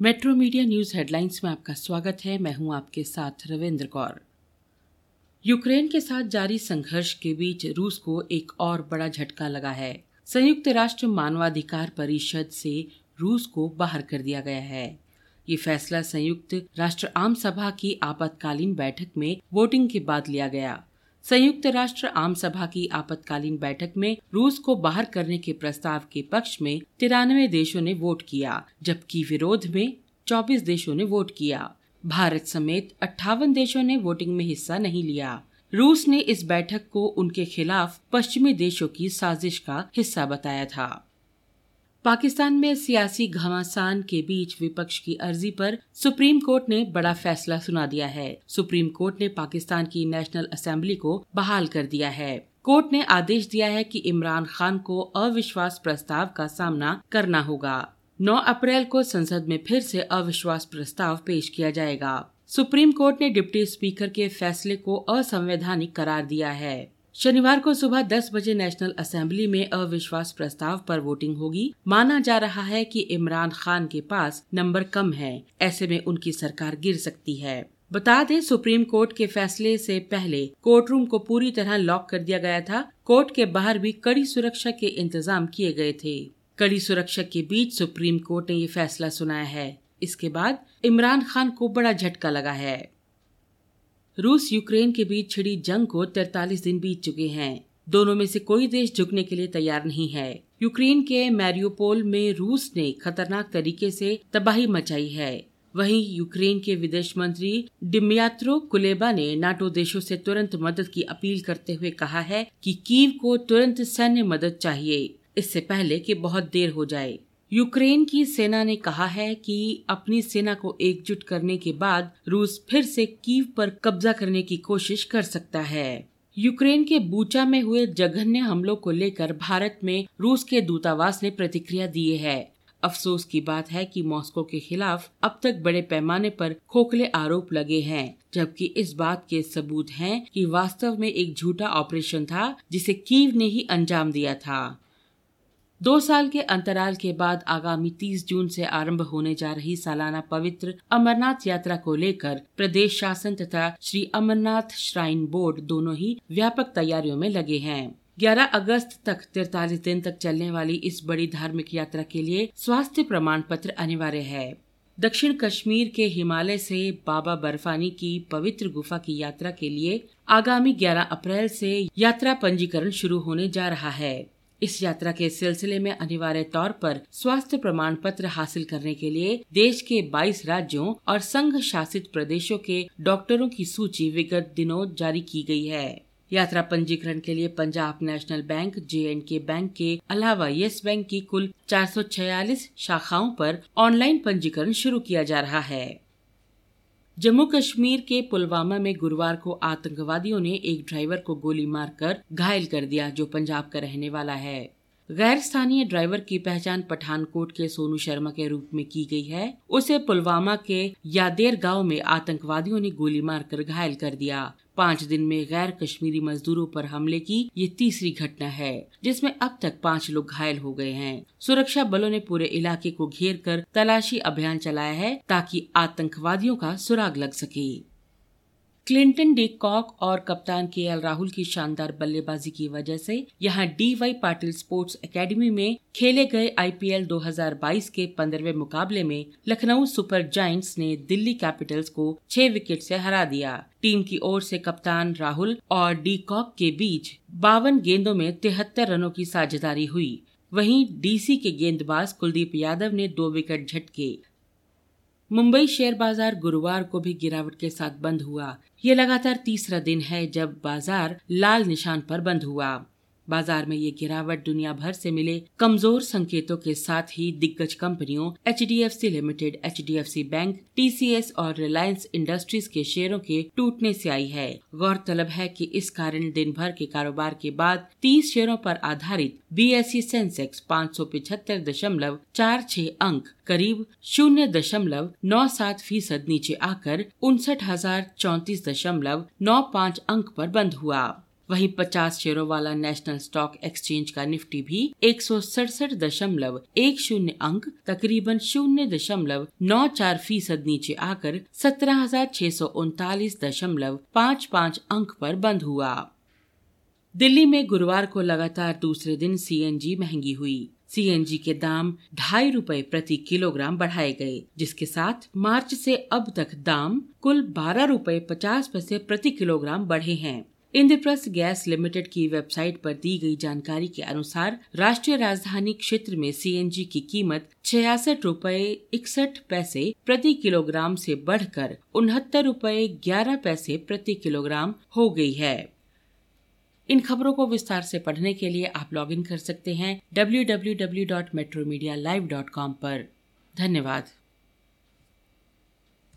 Metro media news headlines में आपका स्वागत है। मैं हूँ आपके साथ रविंद्र कौर। यूक्रेन के साथ जारी संघर्ष के बीच रूस को एक और बड़ा झटका लगा है। संयुक्त राष्ट्र मानवाधिकार परिषद से रूस को बाहर कर दिया गया है। ये फैसला संयुक्त राष्ट्र आम सभा की आपातकालीन बैठक में वोटिंग के बाद लिया गया। संयुक्त राष्ट्र आम सभा की आपातकालीन बैठक में रूस को बाहर करने के प्रस्ताव के पक्ष में तिरानवे देशों ने वोट किया, जबकि विरोध में 24 देशों ने वोट किया। भारत समेत अट्ठावन देशों ने वोटिंग में हिस्सा नहीं लिया। रूस ने इस बैठक को उनके खिलाफ पश्चिमी देशों की साजिश का हिस्सा बताया था। पाकिस्तान में सियासी घमासान के बीच विपक्ष की अर्जी पर सुप्रीम कोर्ट ने बड़ा फैसला सुना दिया है। सुप्रीम कोर्ट ने पाकिस्तान की नेशनल असेंबली को बहाल कर दिया है। कोर्ट ने आदेश दिया है कि इमरान खान को अविश्वास प्रस्ताव का सामना करना होगा। 9 अप्रैल को संसद में फिर से अविश्वास प्रस्ताव पेश किया जाएगा। सुप्रीम कोर्ट ने डिप्टी स्पीकर के फैसले को असंवैधानिक करार दिया है। शनिवार को सुबह 10 बजे नेशनल असेंबली में अविश्वास प्रस्ताव पर वोटिंग होगी। माना जा रहा है कि इमरान खान के पास नंबर कम है। ऐसे में उनकी सरकार गिर सकती है। बता दें, सुप्रीम कोर्ट के फैसले से पहले कोर्ट रूम को पूरी तरह लॉक कर दिया गया था। कोर्ट के बाहर भी कड़ी सुरक्षा के इंतज़ाम किए गए थे। कड़ी सुरक्षा के बीच सुप्रीम कोर्ट ने ये फैसला सुनाया है। इसके बाद इमरान खान को बड़ा झटका लगा है। रूस यूक्रेन के बीच छिड़ी जंग को 43 दिन बीत चुके हैं। दोनों में से कोई देश झुकने के लिए तैयार नहीं है। यूक्रेन के मैरियोपोल में रूस ने खतरनाक तरीके से तबाही मचाई है। वहीं यूक्रेन के विदेश मंत्री डिमियात्रो कुलेबा ने नाटो देशों से तुरंत मदद की अपील करते हुए कहा है कि कीव को तुरंत सैन्य मदद चाहिए। इससे पहले कि बहुत देर हो जाए। यूक्रेन की सेना ने कहा है कि अपनी सेना को एकजुट करने के बाद रूस फिर से कीव पर कब्जा करने की कोशिश कर सकता है। यूक्रेन के बूचा में हुए जघन्य हमलों को लेकर भारत में रूस के दूतावास ने प्रतिक्रिया दी है। अफसोस की बात है कि मॉस्को के खिलाफ अब तक बड़े पैमाने पर खोखले आरोप लगे हैं, जबकि इस बात के सबूत हैं कि वास्तव में एक झूठा ऑपरेशन था जिसे कीव ने ही अंजाम दिया था। दो साल के अंतराल के बाद आगामी 30 जून से आरंभ होने जा रही सालाना पवित्र अमरनाथ यात्रा को लेकर प्रदेश शासन तथा श्री अमरनाथ श्राइन बोर्ड दोनों ही व्यापक तैयारियों में लगे हैं। 11 अगस्त तक तिरतालीस दिन तक चलने वाली इस बड़ी धार्मिक यात्रा के लिए स्वास्थ्य प्रमाण पत्र अनिवार्य है। दक्षिण कश्मीर के हिमालय से बाबा बर्फानी की पवित्र गुफा की यात्रा के लिए आगामी 11 अप्रैल से यात्रा पंजीकरण शुरू होने जा रहा है। इस यात्रा के सिलसिले में अनिवार्य तौर पर स्वास्थ्य प्रमाण पत्र हासिल करने के लिए देश के 22 राज्यों और संघ शासित प्रदेशों के डॉक्टरों की सूची विगत दिनों जारी की गई है। यात्रा पंजीकरण के लिए Punjab National Bank J and K Bank के अलावा येस बैंक की कुल 446 शाखाओं पर ऑनलाइन पंजीकरण शुरू किया जा रहा है। जम्मू कश्मीर के पुलवामा में गुरुवार को आतंकवादियों ने एक ड्राइवर को गोली मारकर घायल कर दिया, जो पंजाब का रहने वाला है। गैर स्थानीय ड्राइवर की पहचान पठानकोट के सोनू शर्मा के रूप में की गई है। उसे पुलवामा के यादेर गाँव में आतंकवादियों ने गोली मारकर घायल कर दिया। पाँच दिन में गैर कश्मीरी मजदूरों पर हमले की ये तीसरी घटना है, जिसमें अब तक पाँच लोग घायल हो गए हैं। सुरक्षा बलों ने पूरे इलाके को घेर कर तलाशी अभियान चलाया है ताकि आतंकवादियों का सुराग लग सके। क्लिंटन डी कॉक और कप्तान के एल राहुल की शानदार बल्लेबाजी की वजह से यहाँ D Y Patil sports academy में खेले गए आईपीएल 2022 के पंद्रहवें मुकाबले में लखनऊ सुपर जायंट्स ने दिल्ली कैपिटल्स को छह विकेट से हरा दिया। टीम की ओर से कप्तान राहुल और डी कॉक के बीच बावन गेंदों में तिहत्तर रनों की साझेदारी हुई। वहीं डीसी के गेंदबाज कुलदीप यादव ने दो विकेट झटके। मुंबई शेयर बाज़ार गुरुवार को भी गिरावट के साथ बंद हुआ। ये लगातार तीसरा दिन है जब बाज़ार लाल निशान पर बंद हुआ। बाज़ार में ये गिरावट दुनिया भर से मिले कमज़ोर संकेतों के साथ ही दिग्गज कंपनियों HDFC Limited HDFC Bank TCS और रिलायंस इंडस्ट्रीज़ के शेयरों के टूटने से आई है। गौरतलब है कि इस कारण दिन भर के कारोबार के बाद 30 शेयरों पर आधारित बी सेंसेक्स पाँच सौ पिछहत्तर दशमलव चार अंक, करीब शून्य दशमलव नौ सात फ़ीसद नीचे आकर उनसठ हज़ार चौतीस दशमलव नौ पाँच अंक पर बंद हुआ। वहीं 50 शेयरों वाला नेशनल स्टॉक एक्सचेंज का निफ्टी भी एक सौ सड़सठ दशमलव एक शून्य अंक, तकरीबन शून्य दशमलव नौ चार फ़ीसद नीचे आकर सत्रह हज़ार छह सौ उनतालीस दशमलव पाँच पाँच अंक पर बंद हुआ। दिल्ली में गुरुवार को लगातार दूसरे दिन सीएनजी महँगी हुई। सीएनजी के दाम ढाई रूपए प्रति किलोग्राम बढ़ाए गए, जिसके साथ मार्च से अब तक दाम कुल बारह रूपए पचास पैसे प्रति किलोग्राम बढ़े हैं। इंद्रप्रस्थ गैस लिमिटेड की वेबसाइट पर दी गई जानकारी के अनुसार राष्ट्रीय राजधानी क्षेत्र में सीएनजी की कीमत छियासठ रूपए इकसठ पैसे प्रति किलोग्राम से बढ़कर उनहत्तर रूपए ग्यारह पैसे प्रति किलोग्राम हो गई है। इन खबरों को विस्तार से पढ़ने के लिए आप लॉगिन कर सकते हैं www.metromedia.live.com पर। धन्यवाद।